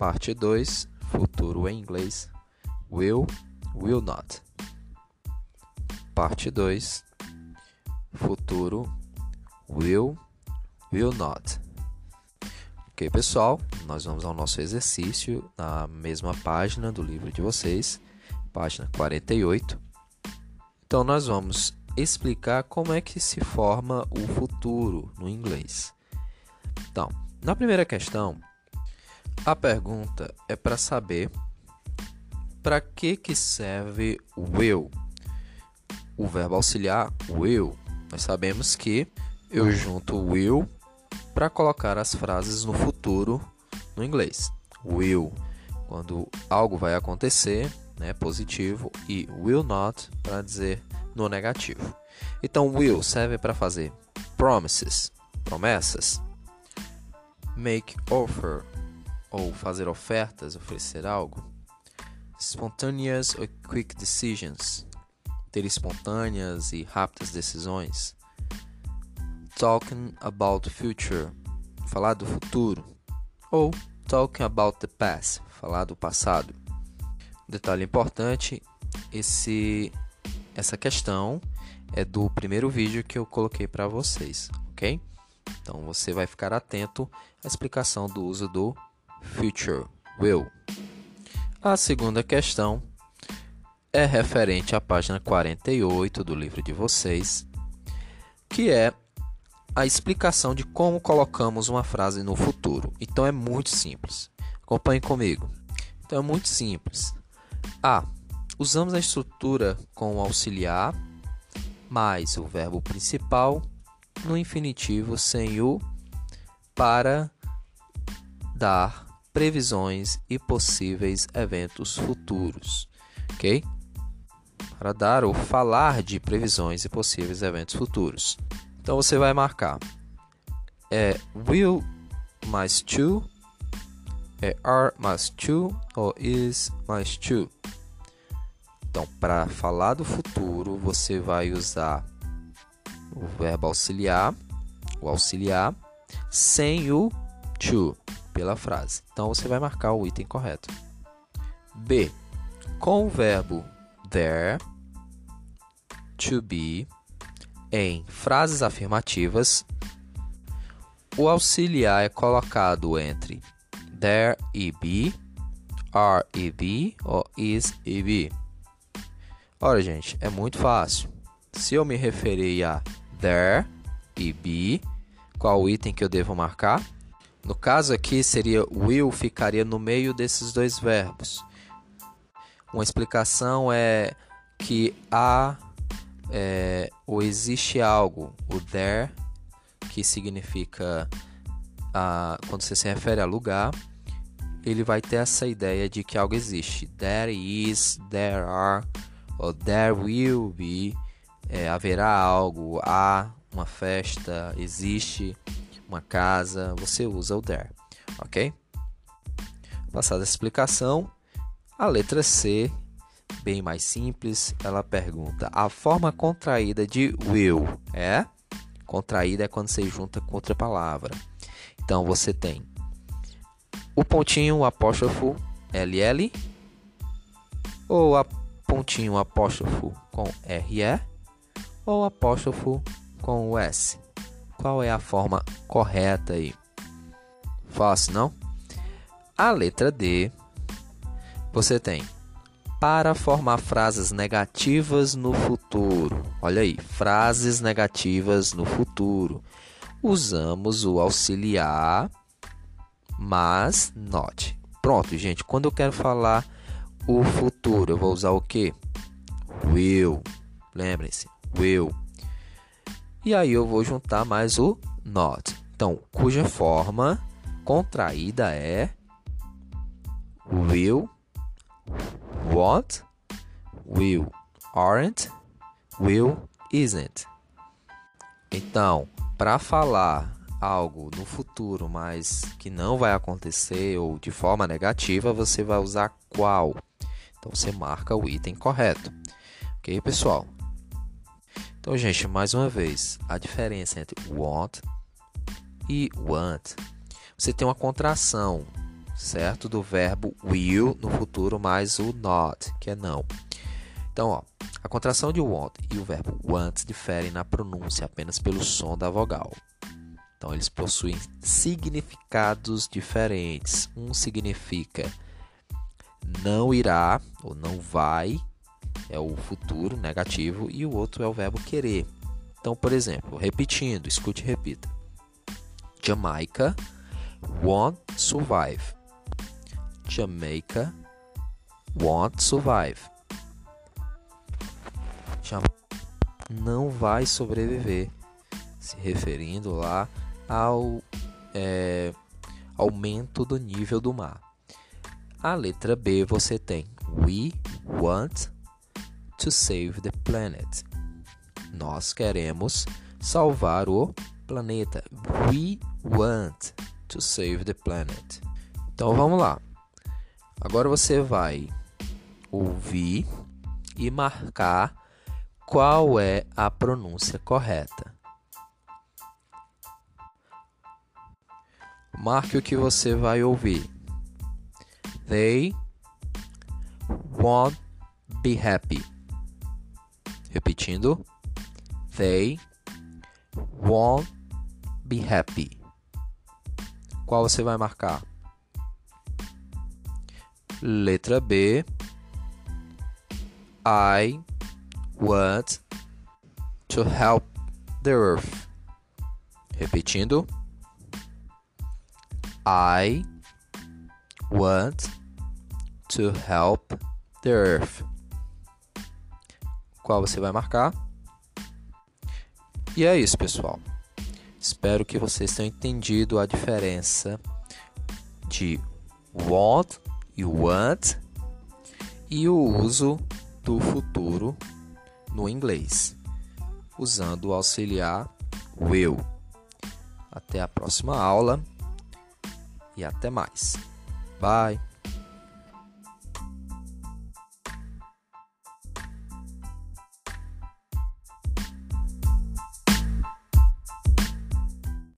Parte 2, futuro em inglês. Will, will not. Parte 2, futuro will, will not. Ok, pessoal, nós vamos ao nosso exercício na mesma página do livro de vocês, página 48. Então, nós vamos explicar como é que se forma o futuro no inglês. Então, na primeira questão, a pergunta é para saber para que que serve o. O verbo auxiliar will. Nós sabemos que eu junto will para colocar as frases no futuro no inglês. Will quando algo vai acontecer, né, positivo e will not para dizer no negativo. Então will serve para fazer promises, promessas. Make offer ou fazer ofertas, oferecer algo. Spontaneous or quick decisions, ter espontâneas e rápidas decisões. Talking about the future, falar do futuro. Ou talking about the past, falar do passado. Detalhe importante, esse essa questão é do primeiro vídeo que eu coloquei para vocês, ok? Então você vai ficar atento à explicação do uso do future will. A segunda questão é referente à página 48 do livro de vocês, que é a explicação de como colocamos uma frase no futuro. Então é muito simples. Acompanhe comigo. Então é muito simples. A. Usamos a estrutura com o auxiliar mais o verbo principal no infinitivo sem o para dar previsões e possíveis eventos futuros, ok? Para dar ou falar de previsões e possíveis eventos futuros. Então você vai marcar é will mais to, é are mais to ou is mais to. Então, para falar do futuro, você vai usar o verbo auxiliar, o auxiliar, sem o to pela frase. Então você vai marcar o item correto. B. Com o verbo there, to be, em frases afirmativas, o auxiliar é colocado entre there e be, are e be ou is e be. Ora, gente, é muito fácil. Se eu me referir a there e be, qual item que eu devo marcar? No caso aqui seria will ficaria no meio desses dois verbos. Uma explicação é que há é, ou existe algo, o there, que significa a, quando você se refere a lugar, ele vai ter essa ideia de que algo existe. There is, there are, ou there will be, é, haverá algo, há uma festa, existe uma casa, você usa o there, ok? Passada essa explicação, a letra C, bem mais simples, ela pergunta: a forma contraída de will é? Contraída é quando você junta com outra palavra. Então você tem o pontinho, o apóstrofo LL, ou a pontinho, apóstrofo com RE, ou apóstrofo com o S. Qual é a forma correta aí? Fácil, não? A letra D, você tem para formar frases negativas no futuro. Olha aí, frases negativas no futuro. Usamos o auxiliar, mas not. Pronto, gente. Quando eu quero falar o futuro, eu vou usar o que? Will. Lembrem-se, will. E aí eu vou juntar mais o not. Então, cuja forma contraída é will, won't, will, aren't, will, isn't. Então, para falar algo no futuro, mas que não vai acontecer ou de forma negativa, você vai usar qual. Então você marca o item correto. Ok, pessoal? Então, gente, mais uma vez, a diferença entre want e want. Você tem uma contração, certo? Do verbo will no futuro mais o not, que é não. Então, ó, a contração de want e o verbo want diferem na pronúncia apenas pelo som da vogal. Então, eles possuem significados diferentes. Um significa não irá ou não vai, é o futuro negativo, e o outro é o verbo querer. Então, por exemplo, repetindo, escute e repita. Jamaica won't survive. Jamaica won't survive. não vai sobreviver, se referindo lá ao é, aumento do nível do mar. A letra B você tem We want to save the planet. Nós queremos salvar o planeta. We want to save the planet. Então vamos lá. Agora você vai ouvir e marcar qual é a pronúncia correta. Marque o que você vai ouvir. They won't be happy. Repetindo. They won't be happy. Qual você vai marcar? Letra B. I want to help the earth. Repetindo. I want to help the earth. Qual você vai marcar? E é isso, pessoal. Espero que vocês tenham entendido a diferença de want e want e o uso do futuro no inglês, usando o auxiliar will. Até a próxima aula e até mais. Bye!